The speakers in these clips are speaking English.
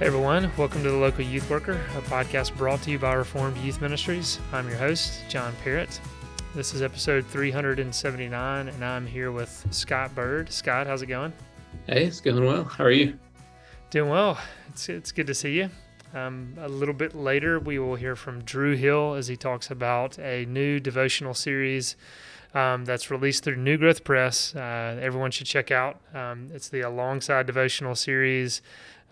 Hey everyone, welcome to the Local Youth Worker, a podcast brought to you by Reformed Youth Ministries. I'm your host, John Parrott. This is episode 379, and I'm here with Scott Bird. Scott, how's it going? Hey, it's going well. How are you? Doing well. It's, it's good to see you. Um, a little bit later, we will hear from Drew Hill as he talks about a new devotional series um, that's released through New Growth Press. Uh, everyone should check out. Um, it's the Alongside Devotional series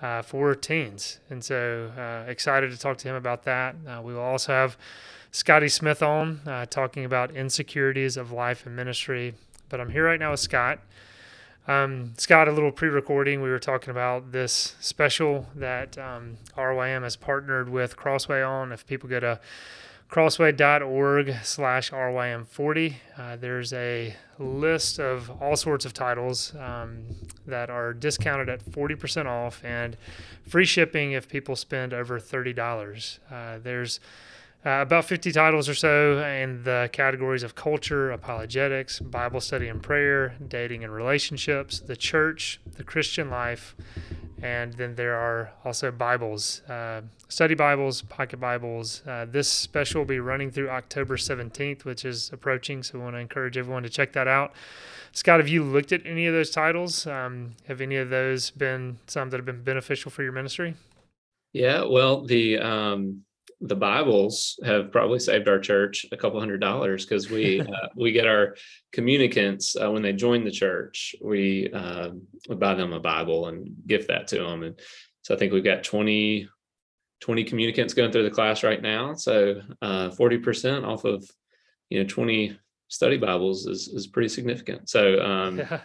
uh, for teens. And so uh, excited to talk to him about that. Uh, we will also have Scotty Smith on uh, talking about insecurities of life and ministry. But I'm here right now with Scott. Um, Scott, a little pre recording, we were talking about this special that um, RYM has partnered with Crossway on. If people go to crossway.org slash rym40 uh, there's a list of all sorts of titles um, that are discounted at 40% off and free shipping if people spend over $30 uh, there's uh, about 50 titles or so in the categories of culture, apologetics, Bible study and prayer, dating and relationships, the church, the Christian life, and then there are also Bibles, uh, study Bibles, pocket Bibles. Uh, this special will be running through October 17th, which is approaching. So we want to encourage everyone to check that out. Scott, have you looked at any of those titles? Um, have any of those been some that have been beneficial for your ministry? Yeah, well, the um, the Bibles have probably saved our church a couple hundred dollars because we uh, we get our communicants uh, when they join the church. We uh, we buy them a Bible and gift that to them, and so I think we've got 20, 20 communicants going through the class right now. So uh, forty percent off of you know twenty study Bibles is is pretty significant. So um, yeah,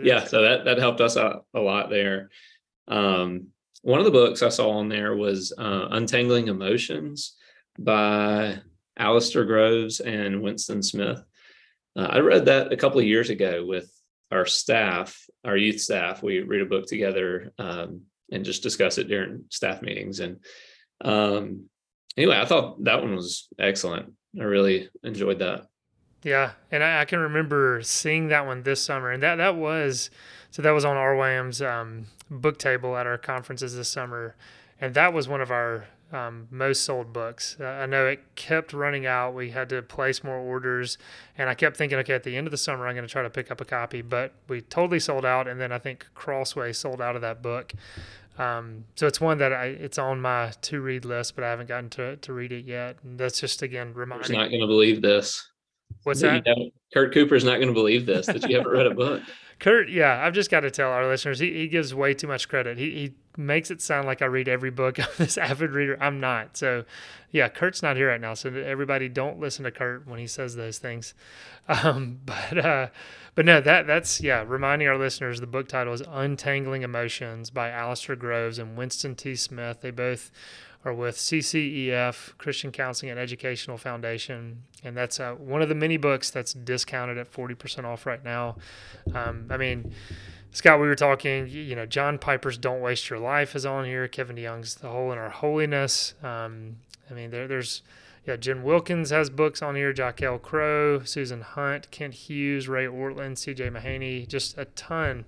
yeah so that that helped us out a lot there. Um, one of the books I saw on there was uh, Untangling Emotions by Alasdair Groves and Winston Smith. Uh, I read that a couple of years ago with our staff, our youth staff. We read a book together um, and just discuss it during staff meetings. And um, anyway, I thought that one was excellent. I really enjoyed that. Yeah, and I, I, can remember seeing that one this summer, and that that was so that was on RYM's um, book table at our conferences this summer, and that was one of our um, most sold books. Uh, I know it kept running out. We had to place more orders, and I kept thinking, okay, at the end of the summer, I'm going to try to pick up a copy, but we totally sold out. And then I think Crossway sold out of that book. Um, so it's one that I it's on my to read list, but I haven't gotten to to read it yet. And that's just again reminding. He's not going to believe this. What's that? You know, Kurt Cooper's not going to believe this that you haven't read a book. Kurt, yeah, I've just got to tell our listeners, he, he gives way too much credit. He, he makes it sound like I read every book of this avid reader. I'm not. So, yeah, Kurt's not here right now. So everybody, don't listen to Kurt when he says those things. Um, but uh, but no, that that's yeah. Reminding our listeners, the book title is "Untangling Emotions" by Alasdair Groves and Winston T. Smith. They both are with CCEF, Christian Counseling and Educational Foundation. And that's uh, one of the many books that's discounted at 40% off right now. Um, I mean, Scott, we were talking, you know, John Piper's Don't Waste Your Life is on here. Kevin DeYoung's The Hole in Our Holiness. Um, I mean, there, there's, yeah, Jen Wilkins has books on here. Jaquel Crow, Susan Hunt, Kent Hughes, Ray Ortlund, CJ Mahaney, just a ton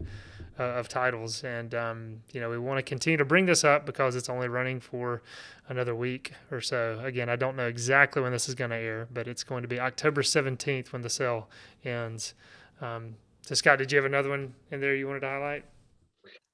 uh, of titles. And, um, you know, we want to continue to bring this up because it's only running for another week or so. Again, I don't know exactly when this is going to air, but it's going to be October 17th when the sale ends. Um, so, Scott, did you have another one in there you wanted to highlight?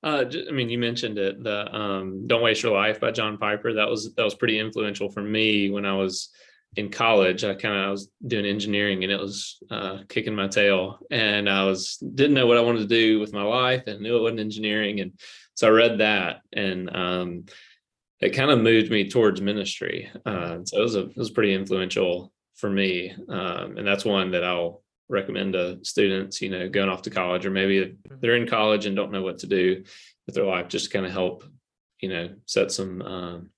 Uh, I mean, you mentioned it. The um, "Don't Waste Your Life" by John Piper. That was that was pretty influential for me when I was in college, I kind of was doing engineering and it was uh, kicking my tail, and I was didn't know what I wanted to do with my life, and knew it wasn't engineering, and so I read that, and um, it kind of moved me towards ministry. Uh, so it was a, it was pretty influential for me, um, and that's one that I'll recommend to students. You know, going off to college, or maybe they're in college and don't know what to do with their life, just to kind of help, you know, set some um,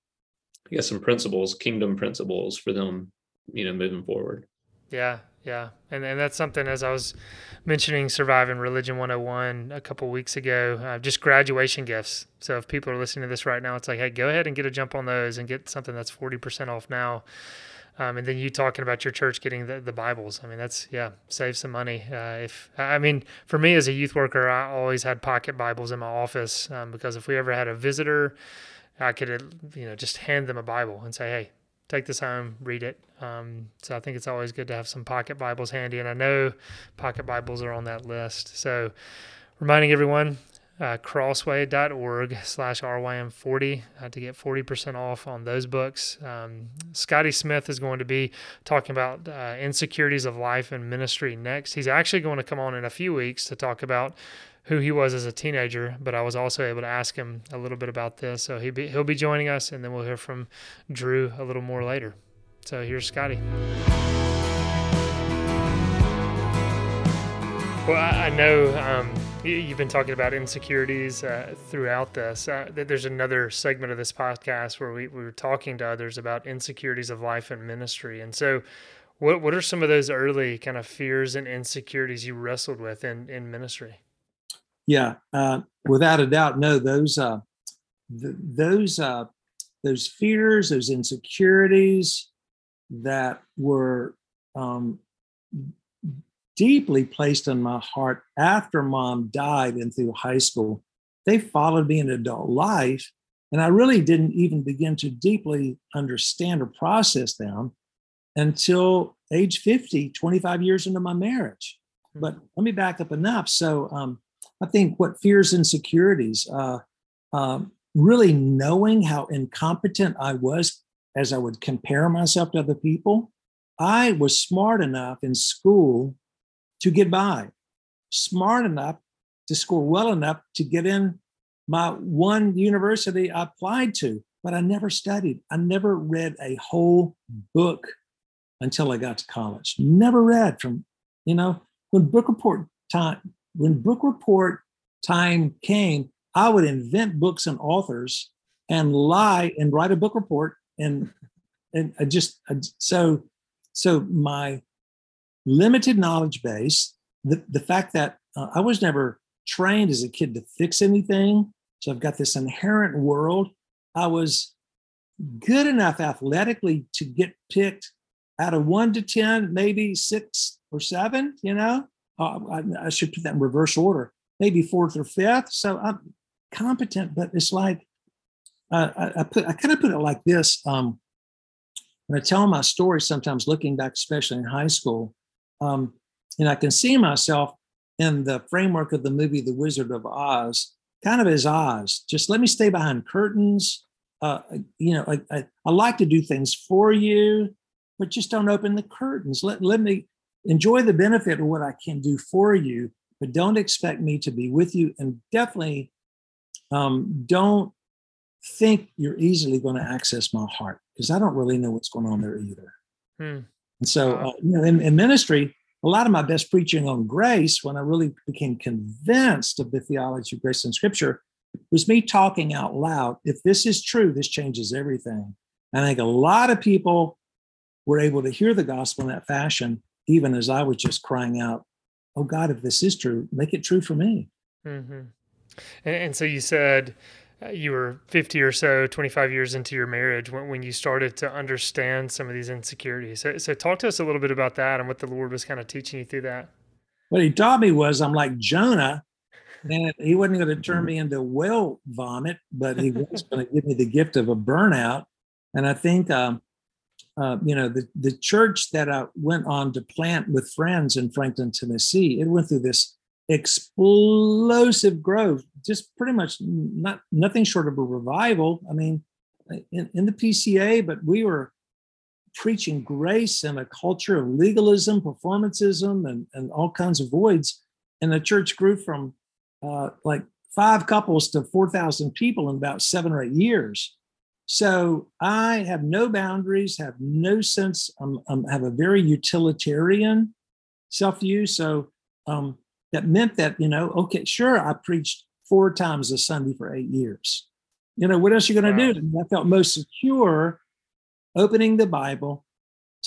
I guess some principles, kingdom principles for them, you know, moving forward. Yeah, yeah. And and that's something as I was mentioning surviving religion 101 a couple weeks ago, uh, just graduation gifts. So if people are listening to this right now, it's like, hey, go ahead and get a jump on those and get something that's 40% off now. Um, and then you talking about your church getting the, the Bibles. I mean, that's, yeah, save some money. Uh, if, I mean, for me as a youth worker, I always had pocket Bibles in my office um, because if we ever had a visitor, I could, you know, just hand them a Bible and say, hey, take this home, read it. Um, so I think it's always good to have some pocket Bibles handy. And I know pocket Bibles are on that list. So reminding everyone, uh, crossway.org slash RYM40 uh, to get 40% off on those books. Um, Scotty Smith is going to be talking about uh, insecurities of life and ministry next. He's actually going to come on in a few weeks to talk about who he was as a teenager, but I was also able to ask him a little bit about this. So he be, he'll be joining us, and then we'll hear from Drew a little more later. So here's Scotty. Well, I, I know um, you've been talking about insecurities uh, throughout this. Uh, there's another segment of this podcast where we, we were talking to others about insecurities of life and ministry. And so, what, what are some of those early kind of fears and insecurities you wrestled with in, in ministry? Yeah, uh, without a doubt, no. Those uh, th- those uh, those fears, those insecurities that were um, deeply placed in my heart after mom died and through high school. They followed me in adult life, and I really didn't even begin to deeply understand or process them until age 50, 25 years into my marriage. Hmm. But let me back up enough. So um, I think what fears insecurities, uh, um, really knowing how incompetent I was as I would compare myself to other people. I was smart enough in school to get by, smart enough to score well enough to get in my one university I applied to, but I never studied. I never read a whole book until I got to college. Never read from, you know, when book report time when book report time came, I would invent books and authors and lie and write a book report and and I just I, so so my limited knowledge base, the the fact that uh, I was never trained as a kid to fix anything, so I've got this inherent world. I was good enough athletically to get picked out of one to ten, maybe six or seven. You know, uh, I, I, should put that in reverse order, maybe fourth or fifth. So I'm competent, but it's like uh, I, I, put I kind of put it like this. Um, when I tell my story, sometimes looking back, especially in high school, um, and I can see myself in the framework of the movie The Wizard of Oz, kind of as Oz. Just let me stay behind curtains. Uh, you know, I, I, I like to do things for you, but just don't open the curtains. Let, let me enjoy the benefit of what I can do for you, but don't expect me to be with you. And definitely um, don't think you're easily going to access my heart because I don't really know what's going on there either. Hmm. And so, uh, you know, in, in, ministry, a lot of my best preaching on grace, when I really became convinced of the theology of grace in Scripture, was me talking out loud. If this is true, this changes everything. And I think a lot of people were able to hear the gospel in that fashion even as I was just crying out, "Oh God, if this is true, make it true for me." Mm-hmm. And, and, so you said uh, you were 50 or so, 25 years into your marriage when, when you started to understand some of these insecurities. So, so talk to us a little bit about that and what the Lord was kind of teaching you through that. What he taught me was I'm like Jonah, and he wasn't going to turn me into whale vomit, but he was going to give me the gift of a burnout. And I think um, uh, you know, the, the church that I went on to plant with friends in Franklin, Tennessee, it went through this explosive growth, just pretty much not nothing short of a revival. I mean, in, in the PCA, but we were preaching grace and a culture of legalism, performancism, and, and all kinds of voids. And the church grew from uh, like five couples to 4,000 people in about seven or eight years. So I have no boundaries, have no sense, um, um, have a very utilitarian self view. So um, that meant that, you know, okay, sure, I preached four times a Sunday for eight years. You know, what else are you going to Wow. do? And I felt most secure opening the Bible,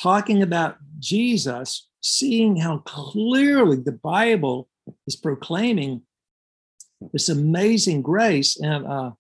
talking about Jesus, seeing how clearly the Bible is proclaiming this amazing grace. And uh,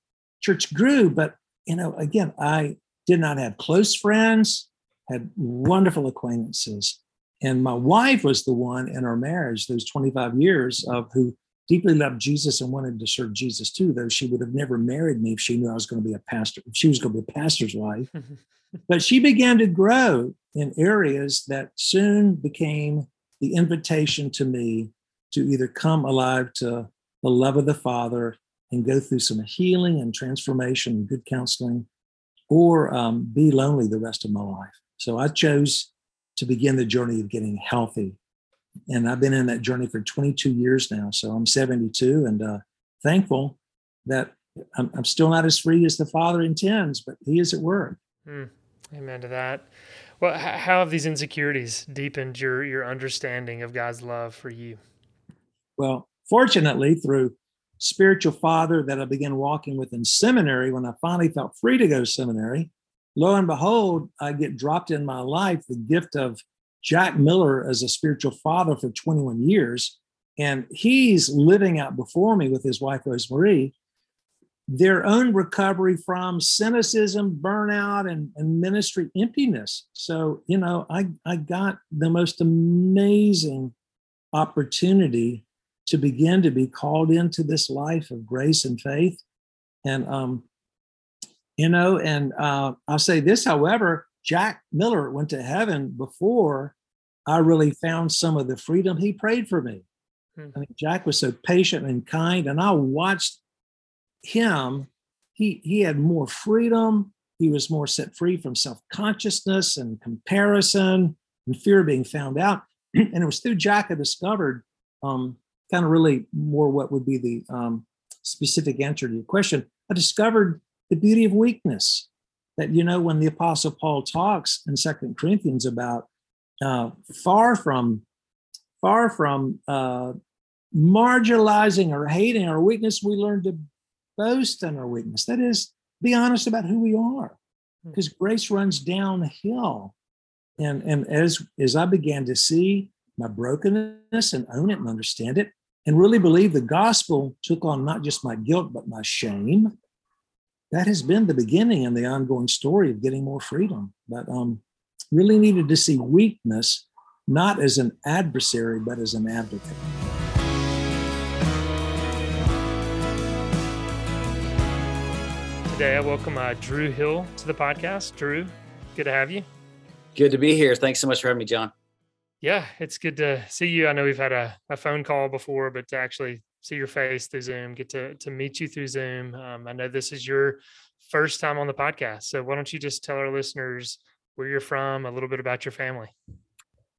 church grew, but you know, again, I did not have close friends, had wonderful acquaintances. And my wife was the one in our marriage, those 25 years of who deeply loved Jesus and wanted to serve Jesus too, though she would have never married me if she knew I was going to be a pastor, if she was going to be a pastor's wife. but she began to grow in areas that soon became the invitation to me to either come alive to the love of the Father and go through some healing and transformation and good counseling, or um, be lonely the rest of my life. So I chose to begin the journey of getting healthy. And I've been in that journey for 22 years now. So I'm 72 and uh, thankful that I'm, I'm still not as free as the Father intends, but He is at work. Mm, amen to that. Well, h- how have these insecurities deepened your your understanding of God's love for you? Well, fortunately, through spiritual father that I began walking with in seminary, when I finally felt free to go to seminary, lo and behold, I get dropped in my life the gift of Jack Miller as a spiritual father for 21 years. And he's living out before me with his wife, Rosemarie, their own recovery from cynicism, burnout, and, and ministry emptiness. So, you know, I, I got the most amazing opportunity to begin to be called into this life of grace and faith. And, um, you know, and uh, I'll say this, however, Jack Miller went to heaven before I really found some of the freedom he prayed for me. Hmm. I mean, Jack was so patient and kind, and I watched him. He he had more freedom. He was more set free from self consciousness and comparison and fear of being found out. and it was through Jack I discovered um, kind of really more what would be the um, specific answer to your question. I discovered the beauty of weakness. That you know, when the Apostle Paul talks in Second Corinthians about uh, far from far from uh, marginalizing or hating our weakness, we learn to boast in our weakness. That is, be honest about who we are, because grace runs downhill. And and as as I began to see my brokenness and own it and understand it, and really believe the gospel took on not just my guilt but my shame. That has been the beginning and the ongoing story of getting more freedom. But um, really needed to see weakness not as an adversary but as an advocate. Today, I welcome uh, Drew Hill to the podcast. Drew, good to have you. Good to be here. Thanks so much for having me, John. Yeah, it's good to see you. I know we've had a, a phone call before, but to actually see your face through Zoom, get to to meet you through Zoom. Um, I know this is your first time on the podcast, so why don't you just tell our listeners where you're from, a little bit about your family.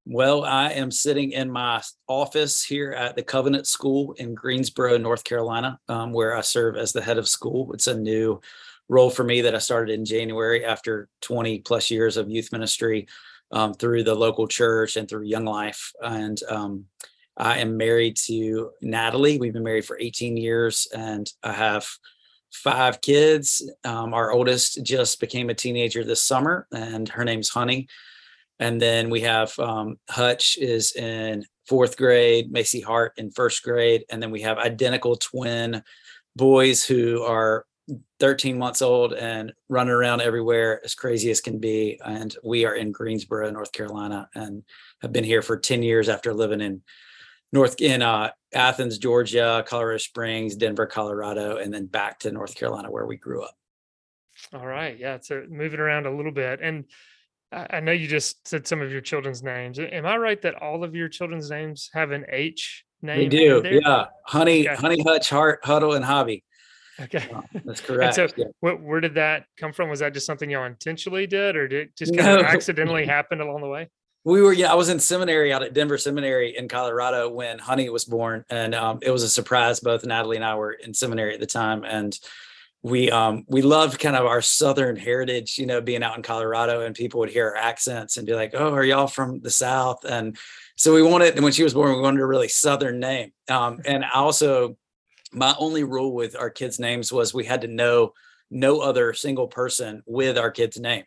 Well, I am sitting in my office here at the Covenant School in Greensboro, North Carolina, um, where I serve as the head of school. It's a new role for me that I started in January after 20 plus years of youth ministry um, through the local church and through Young Life. And um, I am married to Natalie. We've been married for 18 years, and I have five kids. Um, our oldest just became a teenager this summer, and her name's Honey. And then we have um, Hutch is in fourth grade, Macy Hart in first grade, and then we have identical twin boys who are 13 months old and running around everywhere as crazy as can be. And we are in Greensboro, North Carolina, and have been here for 10 years after living in North in uh, Athens, Georgia, Colorado Springs, Denver, Colorado, and then back to North Carolina where we grew up. All right, yeah, so moving around a little bit, and I know you just said some of your children's names. Am I right that all of your children's names have an H name? We in do, yeah. Honey, Okay. Honey Hutch, Hart, Huddle, and Hobby. Okay. That's correct. so yeah. Where, where did that come from? Was that just something y'all intentionally did, or did it just kind of accidentally happen along the way? we were yeah i was in seminary out at denver seminary in colorado when honey was born and um, it was a surprise both natalie and i were in seminary at the time and we um we loved kind of our southern heritage you know being out in colorado and people would hear our accents and be like oh are y'all from the south and so we wanted and when she was born we wanted a really southern name um and I also my only rule with our kids names was we had to know no other single person with our kid's name.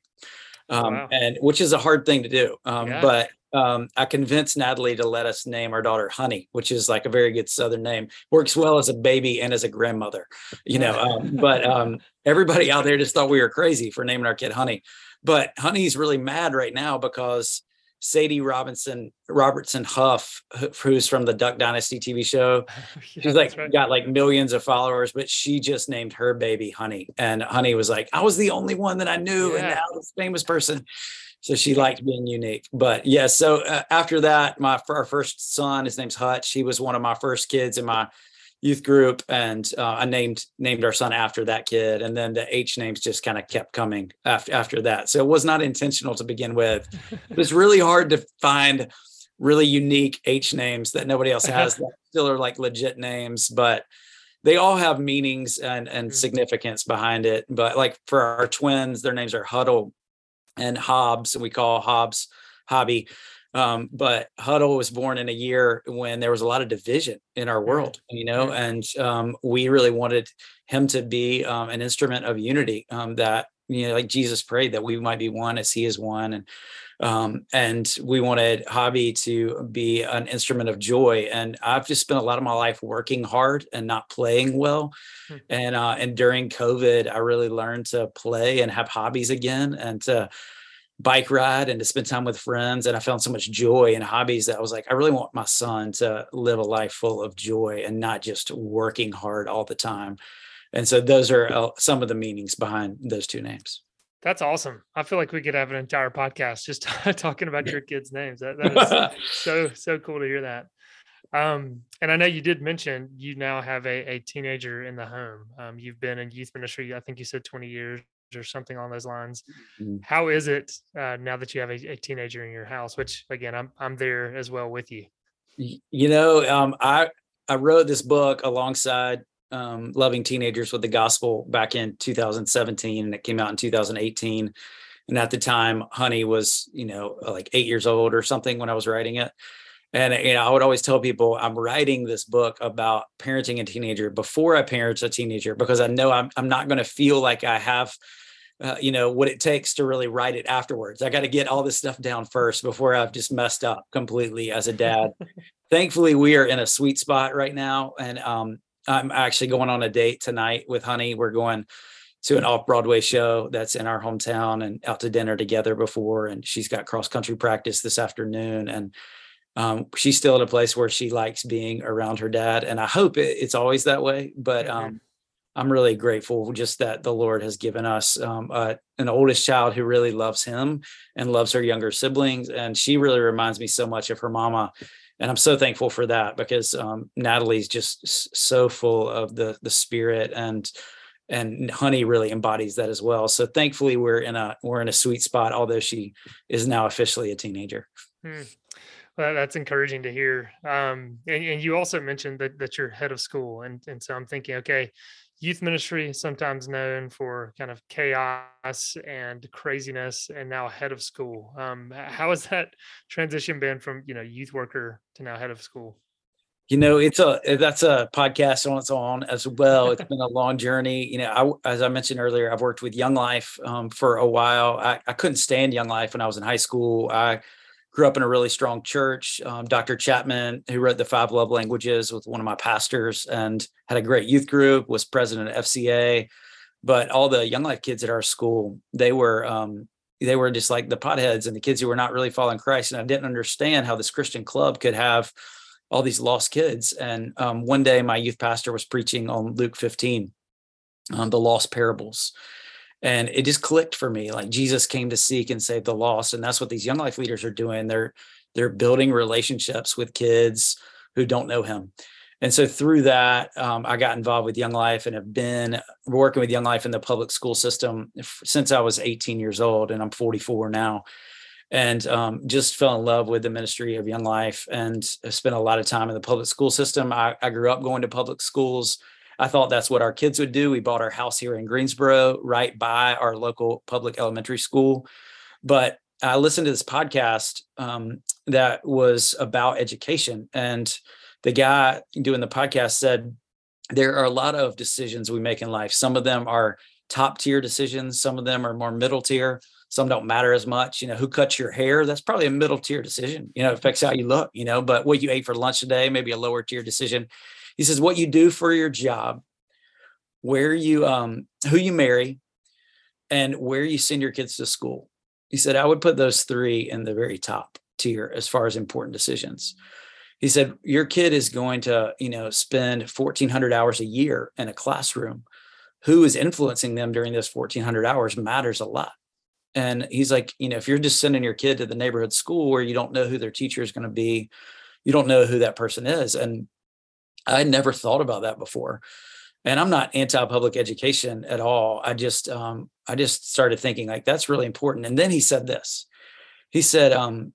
Um, Wow. and which is a hard thing to do. Um, Yeah. but um, I convinced Natalie to let us name our daughter Honey, which is like a very good Southern name. Works well as a baby and as a grandmother, you know. Um, but um, everybody out there just thought we were crazy for naming our kid Honey. But Honey's really mad right now because Sadie Robinson Robertson Huff, who's from the Duck Dynasty TV show, Yeah, she's like right. got like millions of followers, but she just named her baby Honey, and Honey was like, I was the only one that I knew, and now this famous person. So she liked being unique. But yeah, so uh, after that, my our first son, his name's Hutch. He was one of my first kids in my youth group, and uh, I named named our son after that kid. And then the H names just kind of kept coming after after that. So it was not intentional to begin with. It was really hard to find really unique H names that nobody else has that still are like legit names, but they all have meanings and and Mm. significance behind it. But like for our twins, their names are Huddle and Hobbs, and we call Hobbs Hobby. Um, but Huddle was born in a year when there was a lot of division in our world, you know, Mm. and um, we really wanted him to be um, an instrument of unity um, that, you know, like Jesus prayed that we might be one as he is one. And um, and we wanted Hobby to be an instrument of joy. And I've just spent a lot of my life working hard and not playing well. Hmm. And uh, and during COVID, I really learned to play and have hobbies again and to bike ride and to spend time with friends. And I found so much joy in hobbies that I was like, I really want my son to live a life full of joy and not just working hard all the time. And so those are uh, some of the meanings behind those two names. That's awesome. I feel like we could have an entire podcast just talking about your kids' names. That, that is so so cool to hear that. Um, and I know you did mention you now have a, a teenager in the home. Um, you've been in youth ministry. I think you said twenty years or something along those lines. Mhm. How is it uh, now that you have a, a teenager in your house? Which again, I'm I'm there as well with you. You know um, i i wrote this book alongside um, loving teenagers with the gospel back in 2017 and it came out in 2018 and at the time honey was you know like eight years old or something when i was writing it and you know i would always tell people i'm writing this book about parenting a teenager before i parent a teenager because i know i'm, I'm not going to feel like i have uh, you know what it takes to really write it afterwards. I got to get all this stuff down first before i've just messed up completely as a dad. Thankfully we are in a sweet spot right now and um, i'm actually going on a date tonight with honey. We're going to an off-broadway show that's in our hometown and out to dinner together before and she's got cross country practice this afternoon and um, she's still at a place where she likes being around her dad and i hope it, it's always that way but Mhm. um, i'm really grateful just that the lord has given us um, uh, an oldest child who really loves him and loves her younger siblings and she really reminds me so much of her mama and I'm so thankful for that because um, Natalie's just so full of the the spirit and and Honey really embodies that as well. So thankfully we're in a we're in a sweet spot, although she is now officially a teenager. Hmm. Well, that's encouraging to hear. Um, and, and you also mentioned that, that you're head of school. And, and so I'm thinking, okay, youth ministry sometimes known for kind of chaos and craziness, and now head of school. Um, how has that transition been from, you know, youth worker to now head of school? You know, it's a that's a podcast on its own as well. It's been a long journey. You know, I, as I mentioned earlier, I've worked with Young Life um, for a while. I, I couldn't stand Young Life when I was in high school. I grew up in a really strong church. Um, Dr. Chapman, who wrote the Five Love Languages, with one of my pastors and had a great youth group. Was president of FCA, but all the Young Life kids at our school, they were um, they were just like the potheads and the kids who were not really following Christ. And I didn't understand how this Christian club could have all these lost kids. And um, one day, my youth pastor was preaching on Luke 15, um, the lost parables. And it just clicked for me. Like Jesus came to seek and save the lost, and that's what these young life leaders are doing. They're they're building relationships with kids who don't know Him. And so through that, um, I got involved with Young Life and have been working with Young Life in the public school system since I was 18 years old, and I'm 44 now and um, just fell in love with the ministry of Young Life and spent a lot of time in the public school system. I, I grew up going to public schools. I thought that's what our kids would do. We bought our house here in Greensboro, right by our local public elementary school. But I listened to this podcast um, that was about education, and the guy doing the podcast said there are a lot of decisions we make in life. Some of them are top tier decisions. Some of them are more middle tier. Some don't matter as much. You know, who cuts your hair? That's probably a middle tier decision. You know, it affects how you look, you know, but what you ate for lunch today, maybe a lower tier decision. He says, what you do for your job, where you, um, who you marry, and where you send your kids to school. He said, I would put those three in the very top tier as far as important decisions. He said, Your kid is going to, you know, spend 1,400 hours a year in a classroom. Who is influencing them during those 1,400 hours matters a lot. And he's like, you know, if you're just sending your kid to the neighborhood school where you don't know who their teacher is going to be, you don't know who that person is. And I never thought about that before. And I'm not anti-public education at all. I just, um, I just started thinking like that's really important. And then he said this. He said, um,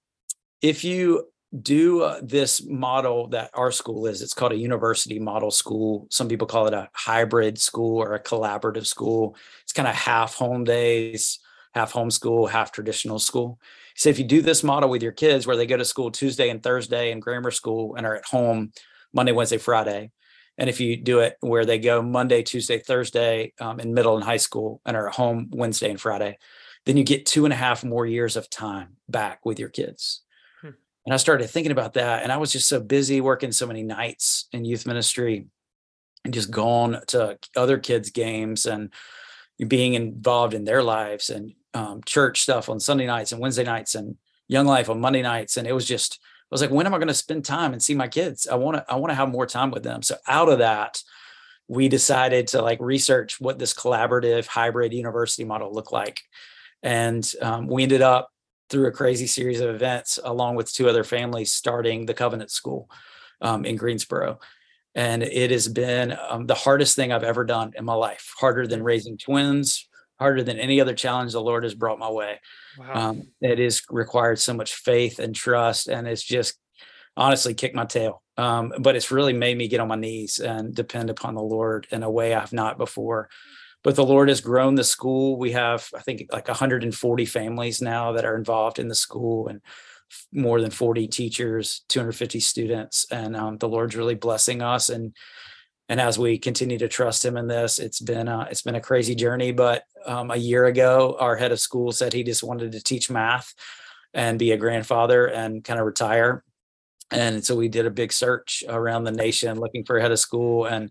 if you do uh, this model that our school is, it's called a university model school. Some people call it a hybrid school or a collaborative school. It's kind of half home days, half homeschool, half traditional school. So if you do this model with your kids where they go to school Tuesday and Thursday in grammar school and are at home Monday, Wednesday, Friday, and if you do it where they go Monday, Tuesday, Thursday um, in middle and high school and are at home Wednesday and Friday, then you get two and a half more years of time back with your kids. Hmm. And I started thinking about that. And I was just so busy working so many nights in youth ministry and just gone to other kids' games and being involved in their lives and um, church stuff on Sunday nights and Wednesday nights and Young Life on Monday nights. And it was just, was like, when am I going to spend time and see my kids? I want to, I want to have more time with them. So out of that, we decided to like research what this collaborative hybrid university model looked like. And um, we ended up through a crazy series of events, along with two other families, starting the Covenant School um, in Greensboro. And it has been um, the hardest thing I've ever done in my life, harder than raising twins, harder than any other challenge the Lord has brought my way. Wow. Um, it is required so much faith and trust, and it's just honestly kicked my tail. Um, but it's really made me get on my knees and depend upon the Lord in a way I've not before. But the Lord has grown the school. We have, I think, like 140 families now that are involved in the school, and more than 40 teachers, 250 students, and um, the Lord's really blessing us and and as we continue to trust him in this it's been a, it's been a crazy journey but um, a year ago our head of school said he just wanted to teach math and be a grandfather and kind of retire. And so we did a big search around the nation looking for a head of school. And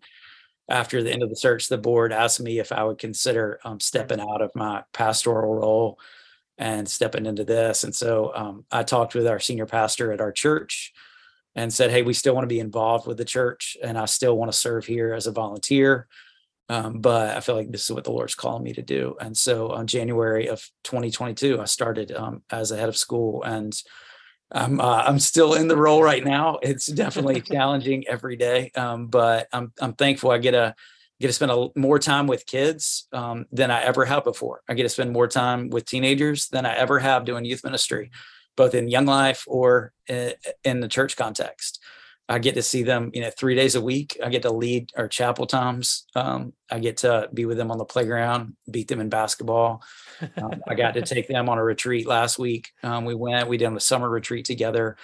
after the end of the search the board asked me if i would consider um, stepping out of my pastoral role and stepping into this. And so um, i talked with our senior pastor at our church and said, Hey, we still want to be involved with the church and I still want to serve here as a volunteer. Um, but I feel like this is what the Lord's calling me to do. And so on January of 2022, I started um, as a head of school and I'm, uh, I'm still in the role right now. It's definitely challenging every day. Um, but I'm, I'm thankful I get to get to spend a, more time with kids um, than I ever have before. I get to spend more time with teenagers than I ever have doing youth ministry both in Young Life or in the church context. I get to see them, you know, three days a week. I get to lead our chapel times. Um, I get to be with them on the playground, beat them in basketball. Um, I got to take them on a retreat last week. Um, we went, we did a summer retreat together,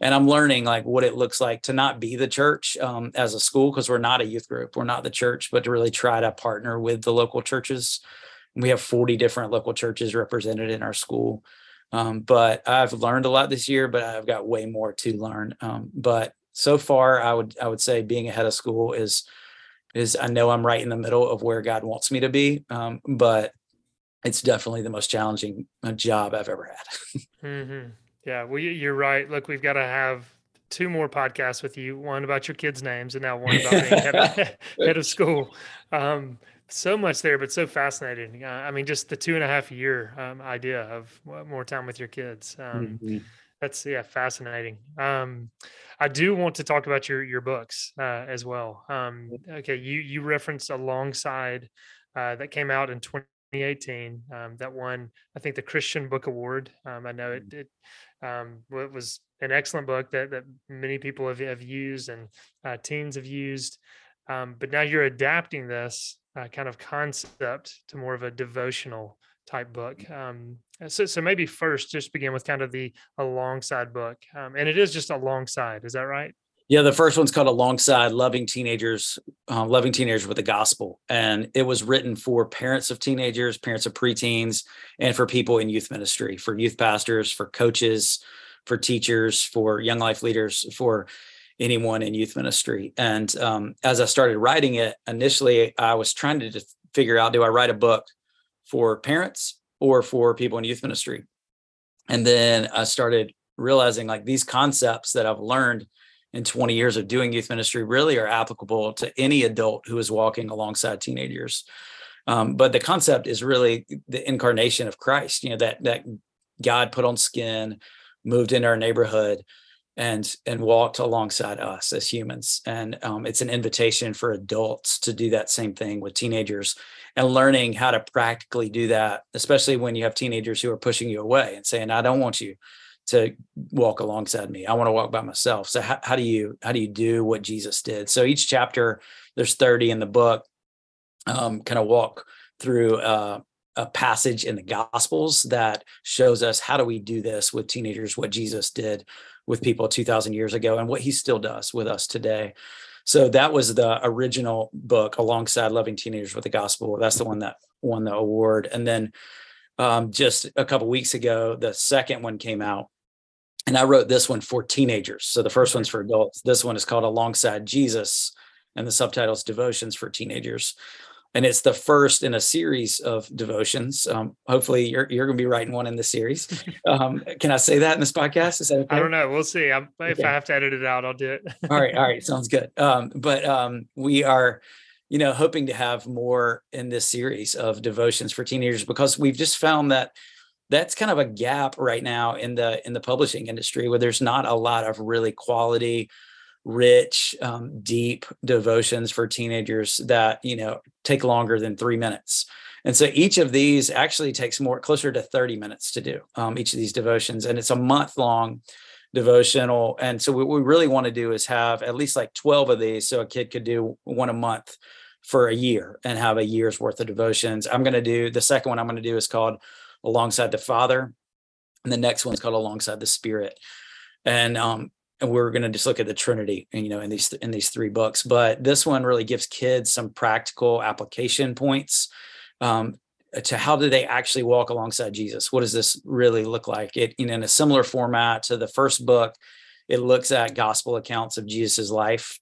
and I'm learning like what it looks like to not be the church um, as a school because we're not a youth group, we're not the church, but to really try to partner with the local churches. We have 40 different local churches represented in our school. Um, but I've learned a lot this year, but I've got way more to learn. Um, but so far, I would I would say being ahead of school is is I know I'm right in the middle of where God wants me to be, um, but it's definitely the most challenging uh, job I've ever had. mm-hmm. Yeah, well, you're right. Look, we've got to have two more podcasts with you one about your kids' names and now one about being head, of, head of school. Um, so much there, but so fascinating. Uh, I mean, just the two and a half year um, idea of more time with your kids. Um, mm-hmm. That's yeah, fascinating. Um, I do want to talk about your your books uh, as well. Um, okay, you you referenced alongside uh, that came out in 2018 um, that won I think the Christian Book Award. Um, I know it, it it was an excellent book that that many people have, have used and uh, teens have used. Um, but now you're adapting this uh, kind of concept to more of a devotional type book. Mm. Um, so, so maybe first just begin with kind of the alongside book, um, and it is just alongside. Is that right? Yeah, the first one's called Alongside Loving Teenagers, uh, Loving Teenagers with the Gospel. And it was written for parents of teenagers, parents of preteens, and for people in youth ministry, for youth pastors, for coaches, for teachers, for young life leaders, for anyone in youth ministry. And um, as I started writing it, initially I was trying to just figure out do I write a book for parents or for people in youth ministry? And then I started realizing like these concepts that I've learned in 20 years of doing youth ministry really are applicable to any adult who is walking alongside teenagers. Um, but the concept is really the incarnation of Christ, you know, that that God put on skin, moved into our neighborhood, and and walked alongside us as humans. And um, it's an invitation for adults to do that same thing with teenagers and learning how to practically do that, especially when you have teenagers who are pushing you away and saying, "I don't want you." to walk alongside me. I want to walk by myself. So how, how do you how do you do what Jesus did? So each chapter, there's 30 in the book, um, kind of walk through uh, a passage in the Gospels that shows us how do we do this with teenagers, what Jesus did with people 2,000 years ago, and what He still does with us today. So that was the original book alongside Loving Teenagers with the Gospel. That's the one that won the award. And then um, just a couple weeks ago, the second one came out and I wrote this one for teenagers. So the first one's for adults. This one is called Alongside Jesus, and the subtitle is Devotions for Teenagers. And it's the first in a series of devotions. Um, hopefully, you're you're going to be writing one in the series. Um, can I say that in this podcast? Is that okay? I don't know. We'll see. I'm, if Okay. I have to edit it out, I'll do it. all right, all right, sounds good. Um, but um, we are, you know, hoping to have more in this series of devotions for teenagers because we've just found that that's kind of a gap right now in the in the publishing industry where there's not a lot of really quality rich um, deep devotions for teenagers that you know take longer than three minutes. And so each of these actually takes more closer to 30 minutes to do um, each of these devotions and it's a month long devotional. And so what we really want to do is have at least like 12 of these so a kid could do one a month for a year and have a year's worth of devotions. I'm going to do the second one i'm going to do is called alongside the Father, and the next one's called alongside the Spirit. And um, and we're going to just look at the Trinity, and you know, in these in these three books. But this one really gives kids some practical application points um, to how do they actually walk alongside Jesus? What does this really look like? It you know, in a similar format to the first book, it looks at gospel accounts of Jesus's life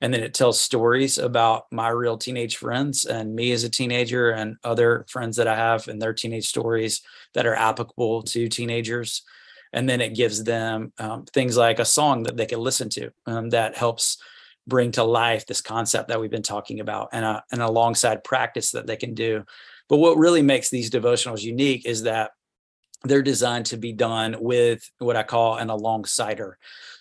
and then it tells stories about my real teenage friends and me as a teenager and other friends that I have and their teenage stories that are applicable to teenagers. And then it gives them um, things like a song that they can listen to um, that helps bring to life this concept that we've been talking about and, a, and alongside practice that they can do. But what really makes these devotionals unique is that they're designed to be done with what I call an alongsider,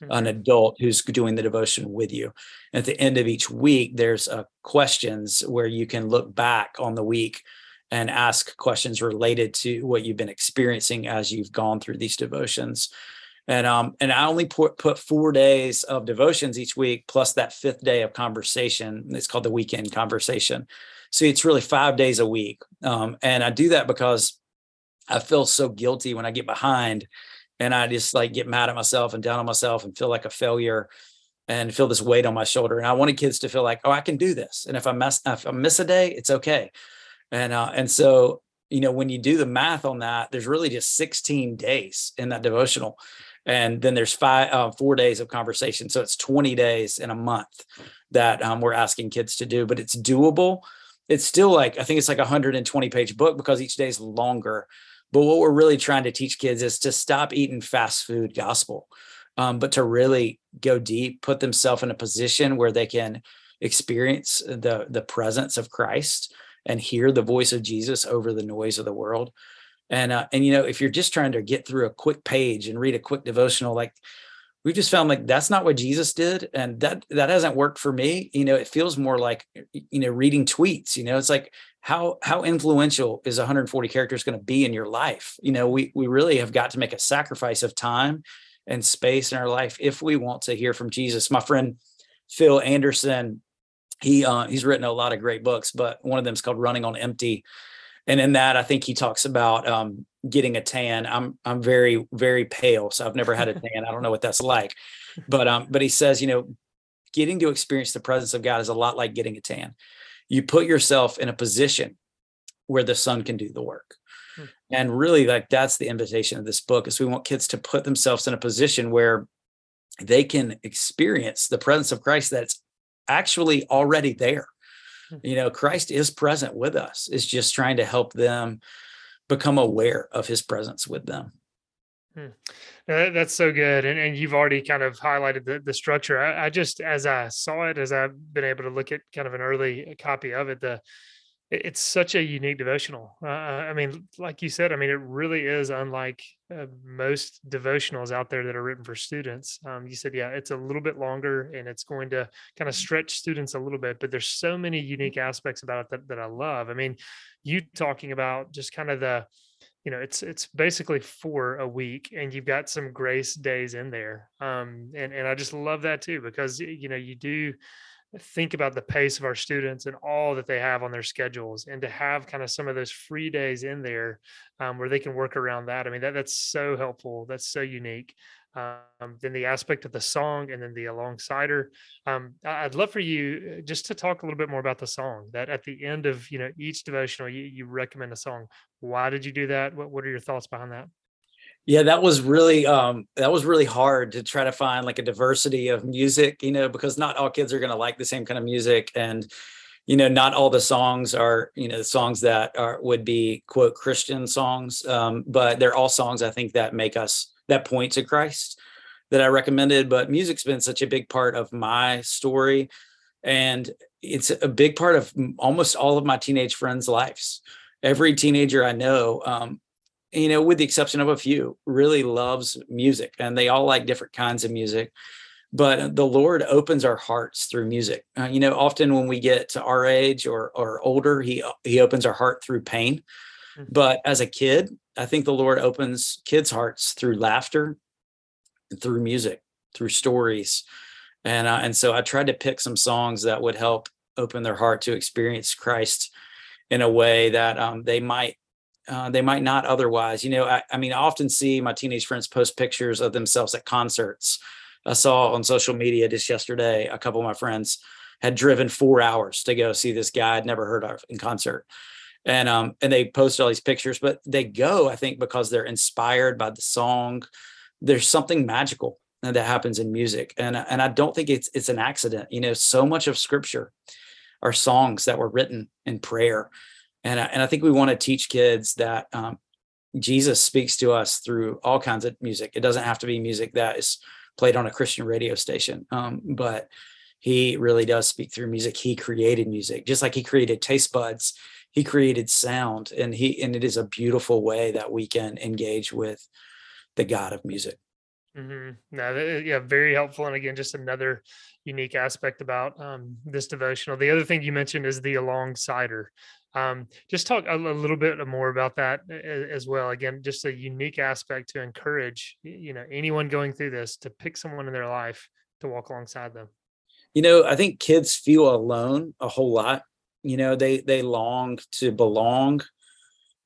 an adult who's doing the devotion with you. At the end of each week, there's uh, questions where you can look back on the week and ask questions related to what you've been experiencing as you've gone through these devotions. And um, and I only put put four days of devotions each week, plus that fifth day of conversation. It's called the weekend conversation. So it's really five days a week. Um, and I do that because I feel so guilty when I get behind and I just like get mad at myself and down on myself and feel like a failure and feel this weight on my shoulder. And I wanted kids to feel like, oh, I can do this. And if I mess, if I miss a day, it's okay. And uh, and so you know when you do the math on that, there's really just 16 days in that devotional, and then there's five, uh, four days of conversation. So it's 20 days in a month that um, we're asking kids to do, but it's doable. It's still like I think it's like a 120 page book because each day is longer. But what we're really trying to teach kids is to stop eating fast food gospel, um, but to really go deep, put themselves in a position where they can experience the the presence of Christ and hear the voice of Jesus over the noise of the world. And uh, and you know, if you're just trying to get through a quick page and read a quick devotional, like we've just found like that's not what Jesus did, and that that hasn't worked for me. You know, it feels more like you know reading tweets. You know, it's like how how influential is 140 characters going to be in your life? You know, we we really have got to make a sacrifice of time and space in our life if we want to hear from Jesus. My friend Fil Anderson, he uh, he's written a lot of great books, but one of them is called Running on Empty. And in that, I think he talks about um, getting a tan. I'm I'm very very pale, so I've never had a tan. I don't know what that's like, but um, but he says, you know, getting to experience the presence of God is a lot like getting a tan. You put yourself in a position where the sun can do the work. Hmm. And really like that's the invitation of this book is we want kids to put themselves in a position where they can experience the presence of Christ that's actually already there. Hmm. You know, Christ is present with us. It's just trying to help them become aware of his presence with them. Hmm. that's so good. And, and you've already kind of highlighted the, the structure. I, I, just, as I saw it, as I've been able to look at kind of an early copy of it, the, it's such a unique devotional. Uh, uh, I mean, like you said, I mean, it really is unlike uh, most devotionals out there that are written for students. Um, you said, yeah, it's a little bit longer and it's going to kind of stretch students a little bit, but there's so many unique aspects about it that, that I love. I mean, you talking about just kind of the, you know it's it's basically for a week and you've got some grace days in there um and and i just love that too because you know you do think about the pace of our students and all that they have on their schedules and to have kind of some of those free days in there um, where they can work around that i mean that that's so helpful that's so unique um, then the aspect of the song and then the alongsider um, i'd love for you uh, just to talk a little bit more about the song that at the end of you know each devotional you, you recommend a song. Why did you do that? What, what are your thoughts behind that yeah that was really um that was really hard to try to find like a diversity of music you know because not all kids are going to like the same kind of music and you know not all the songs are you know songs that are would be quote christian songs um but they're all songs i think that make us that point to christ that i recommended but music's been such a big part of my story and it's a big part of almost all of my teenage friends lives. Every teenager i know um, you know, with the exception of a few, really loves music and they all like different kinds of music. But the Lord opens our hearts through music. Uh, you know, often when we get to our age or or older, he he opens our heart through pain. Mm-hmm. But as a kid, I think the Lord opens kids' hearts through laughter, through music, through stories. And uh, and so I tried to pick some songs that would help open their heart to experience Christ in a way that um, they might uh, they might not otherwise. You know, I, I, mean, I often see my teenage friends post pictures of themselves at concerts. I saw on social media just yesterday, a couple of my friends had driven four hours to go see this guy I'd never heard of in concert. And um, and they post all these pictures, but they go, I think, because they're inspired by the song. There's something magical that happens in music. And and I don't think it's it's an accident. You know, so much of scripture are songs that were written in prayer and I, and I think we want to teach kids that um, Jesus speaks to us through all kinds of music. It doesn't have to be music that is played on a Christian radio station, um, but he really does speak through music. He created music, just like he created taste buds. He created sound, and he and it is a beautiful way that we can engage with the God of music. Mm-hmm. No, yeah, very helpful. And again, just another unique aspect about um, this devotional. The other thing you mentioned is the alongsider. Um, just talk a, little bit more about that as well. Again, just a unique aspect to encourage you know anyone going through this to pick someone in their life to walk alongside them. You know, I think kids feel alone a whole lot. You know, they they long to belong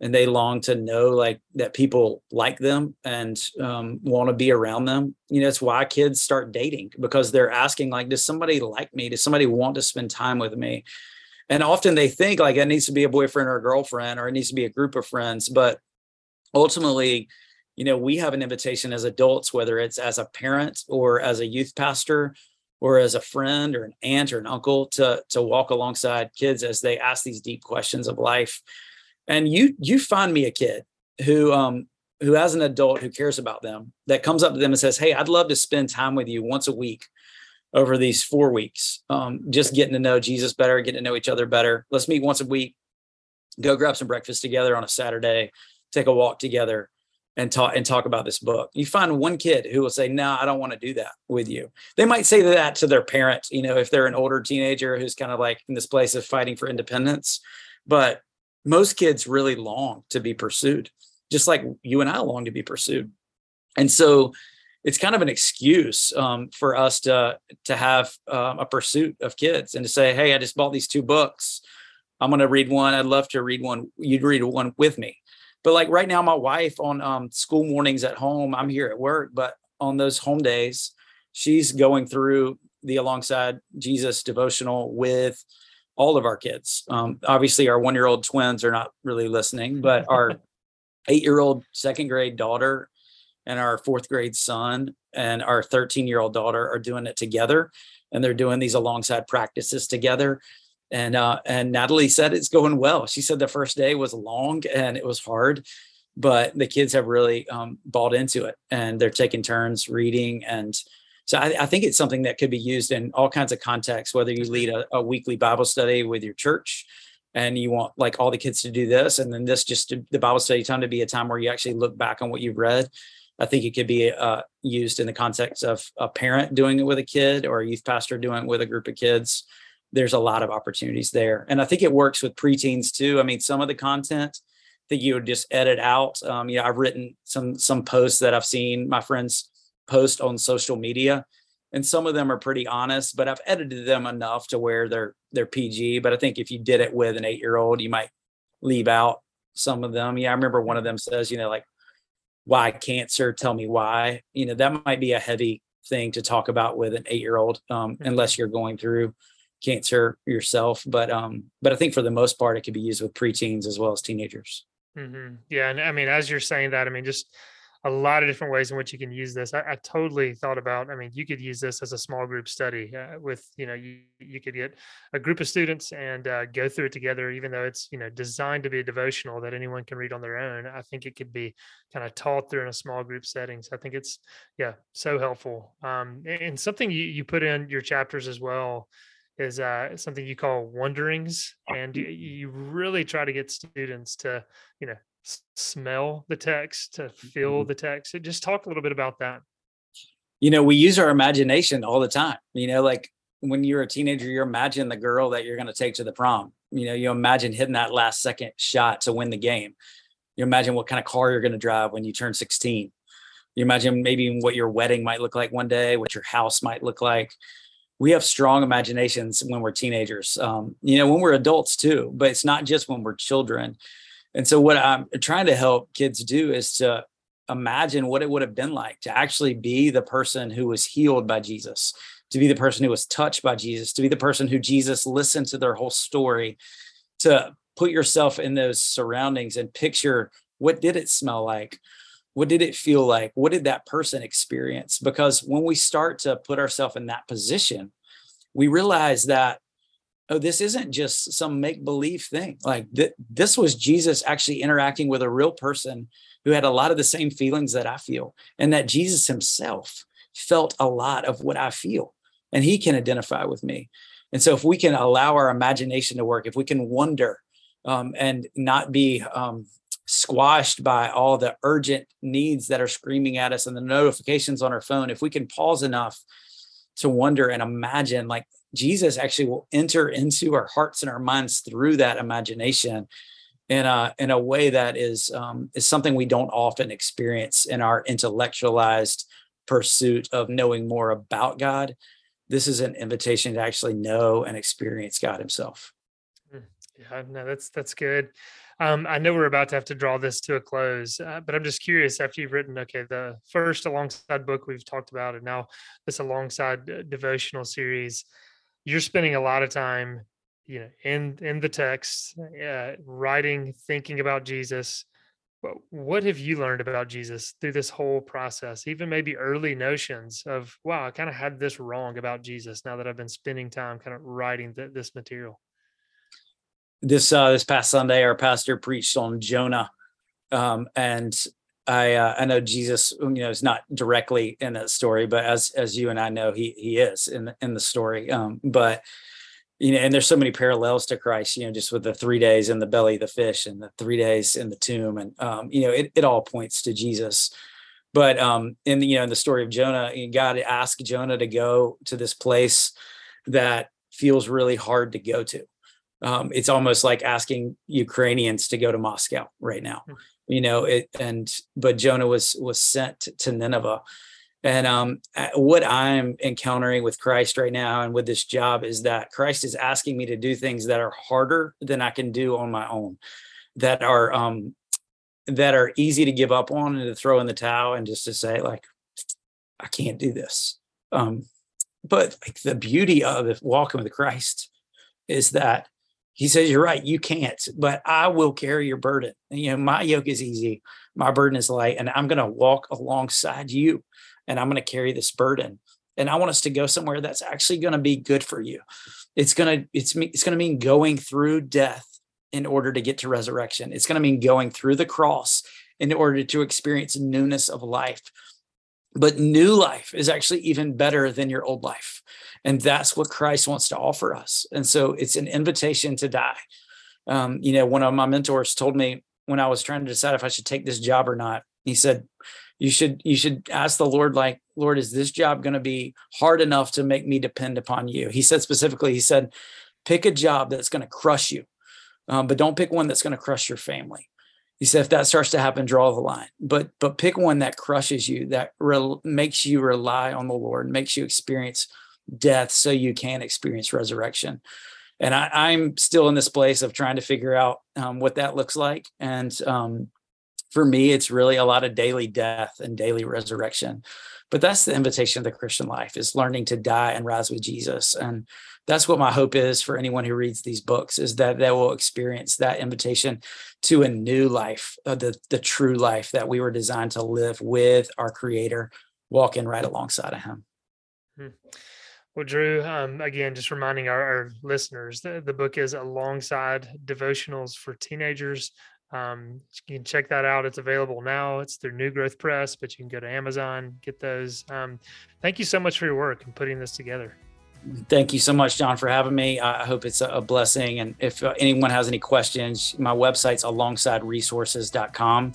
and they long to know like that people like them and um, want to be around them you know it's why kids start dating because they're asking like does somebody like me does somebody want to spend time with me and often they think like it needs to be a boyfriend or a girlfriend or it needs to be a group of friends but ultimately you know we have an invitation as adults whether it's as a parent or as a youth pastor or as a friend or an aunt or an uncle to to walk alongside kids as they ask these deep questions of life. And you you find me a kid who um who has an adult who cares about them that comes up to them and says hey i'd love to spend time with you once a week over these four weeks. Um, just getting to know jesus better getting to know each other better. Let's meet once a week. Go grab some breakfast together on a saturday. Take a walk together and talk and talk about this book. You find one kid who will say no i don't want to do that with you. They might say that to their parents you know if they're an older teenager who's kind of like in this place of fighting for independence. But most kids really long to be pursued, just like you and I long to be pursued. And so it's kind of an excuse um, for us to to have um, a pursuit of kids and to say, "Hey, I just bought these two books. I'm going to read one. I'd love to read one. You'd read one with me." But like right now, my wife on um, school mornings at home, I'm here at work, but on those home days, she's going through the alongside Jesus devotional with all of our kids. Um, obviously, our one year old twins are not really listening, but our eight year old second grade daughter and our fourth grade son and our 13 year old daughter are doing it together and they're doing these alongside practices together and uh, and Natalie said it's going well. She said the first day was long and it was hard, but the kids have really um, bought into it and they're taking turns reading and so I, I, think it's something that could be used in all kinds of contexts whether you lead a, a, weekly bible study with your church and you want like all the kids to do this and then this just the bible study time to be a time where you actually look back on what you've read i think it could be uh, used in the context of a parent doing it with a kid or a youth pastor doing it with a group of kids. There's a lot of opportunities there. And i think it works with preteens too. I mean some of the content that you would just edit out um, you know i've written some some posts that i've seen my friends post on social media and some of them are pretty honest but i've edited them enough to where they're they're pg but i think if you did it with an eight year old you might leave out some of them. Yeah i remember one of them says you know like why cancer tell me why you know that might be a heavy thing to talk about with an eight year old um, mm-hmm. unless you're going through cancer yourself but um but i think for the most part it could be used with preteens as well as teenagers mm-hmm. yeah and i mean as you're saying that i mean just a lot of different ways in which you can use this. I, I, totally thought about. I mean, you could use this as a small group study uh, with, you know, you you could get a group of students and uh, go through it together. Even though it's you know designed to be a devotional that anyone can read on their own, I think it could be kind of taught through in a small group setting. So I think it's yeah so helpful. Um, and something you you put in your chapters as well is uh, something you call wonderings, and you, you really try to get students to you know smell the text, to feel mm-hmm. the text. Just talk a little bit about that. You know, we use our imagination all the time. You know, like when you're a teenager, you imagine the girl that you're going to take to the prom. You know, you imagine hitting that last second shot to win the game. You imagine what kind of car you're going to drive when you turn 16. You imagine maybe what your wedding might look like one day, what your house might look like. We have strong imaginations when we're teenagers. Um, you know, when we're adults too, but it's not just when we're children. And so what I'm trying to help kids do is to imagine what it would have been like to actually be the person who was healed by Jesus, to be the person who was touched by Jesus, to be the person who Jesus listened to their whole story, to put yourself in those surroundings and picture what did it smell like? What did it feel like? What did that person experience? Because when we start to put ourselves in that position, we realize that oh, this isn't just some make believe thing. Like th- this was Jesus actually interacting with a real person who had a lot of the same feelings that I feel, and that Jesus himself felt a lot of what I feel, and he can identify with me. And so, if we can allow our imagination to work, if we can wonder um, and not be um, squashed by all the urgent needs that are screaming at us and the notifications on our phone, if we can pause enough to wonder and imagine, like Jesus actually will enter into our hearts and our minds through that imagination in a in a way that is um, is something we don't often experience in our intellectualized pursuit of knowing more about God. This is an invitation to actually know and experience God Himself. Hmm. Yeah, no, that's that's good. Um, I know we're about to have to draw this to a close, uh, but I'm just curious after you've written, okay, the first alongside book we've talked about, and now this alongside uh, devotional series you're spending a lot of time you know in in the text uh, writing thinking about jesus. What have you learned about jesus through this whole process even maybe early notions of wow i kind of had this wrong about jesus now that i've been spending time kind of writing th- this material this uh this past sunday our pastor preached on jonah um and I uh, I know Jesus, you know, is not directly in that story, but as as you and I know, he he is in the, in the story. Um, but you know, and there's so many parallels to Christ, you know, just with the three days in the belly of the fish and the three days in the tomb, and um, you know, it it all points to Jesus. But um, in the you know in the story of Jonah, God asked Jonah to go to this place that feels really hard to go to. Um, it's almost like asking Ukrainians to go to Moscow right now. Hmm you know it and but jonah was was sent to nineveh and um, what i'm encountering with christ right now and with this job is that christ is asking me to do things that are harder than i can do on my own that are um, that are easy to give up on and to throw in the towel and just to say like i can't do this um, but like the beauty of walking with Christ is that he says, You're right, you can't, but I will carry your burden. And, you know, my yoke is easy, my burden is light, and I'm going to walk alongside you and I'm going to carry this burden. And I want us to go somewhere that's actually going to be good for you. It's going to, it's, it's going to mean going through death in order to get to resurrection. It's going to mean going through the cross in order to experience newness of life. But new life is actually even better than your old life. And that's what Christ wants to offer us. And so it's an invitation to die. Um, you know, one of my mentors told me when I was trying to decide if I should take this job or not, he said, you should you should ask the lord like lord is this job going to be hard enough to make me depend upon you he said specifically he said pick a job that's going to crush you um, but don't pick one that's going to crush your family he said if that starts to happen draw the line but but pick one that crushes you that re- makes you rely on the lord makes you experience death so you can experience resurrection. And I, am still in this place of trying to figure out um, what that looks like. And um, for me it's really a lot of daily death and daily resurrection. But that's the invitation of the christian life is learning to die and rise with jesus. And that's what my hope is for anyone who reads these books is that they will experience that invitation to a new life uh, the, the true life that we were designed to live with our creator walking right alongside of him. Hmm. Well drew um, again just reminding our, our listeners the, the book is alongside devotionals for teenagers um, you can check that out. It's available now. It's through New Growth Press, but you can go to Amazon, get those. Um, thank you so much for your work and putting this together. Thank you so much, John, for having me. I hope it's a blessing. And if uh, anyone has any questions, my website's alongsideresources.com.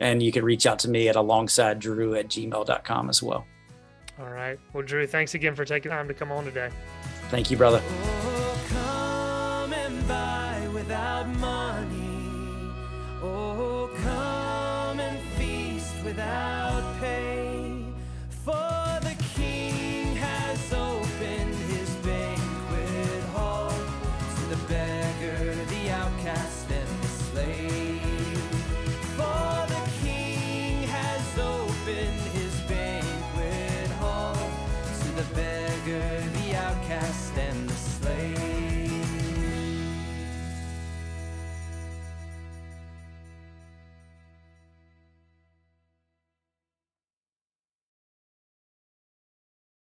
And you can reach out to me at alongsidedrew at gmail.com as well. All right. Well, Drew, thanks again for taking time to come on today. Thank you, brother. without pay.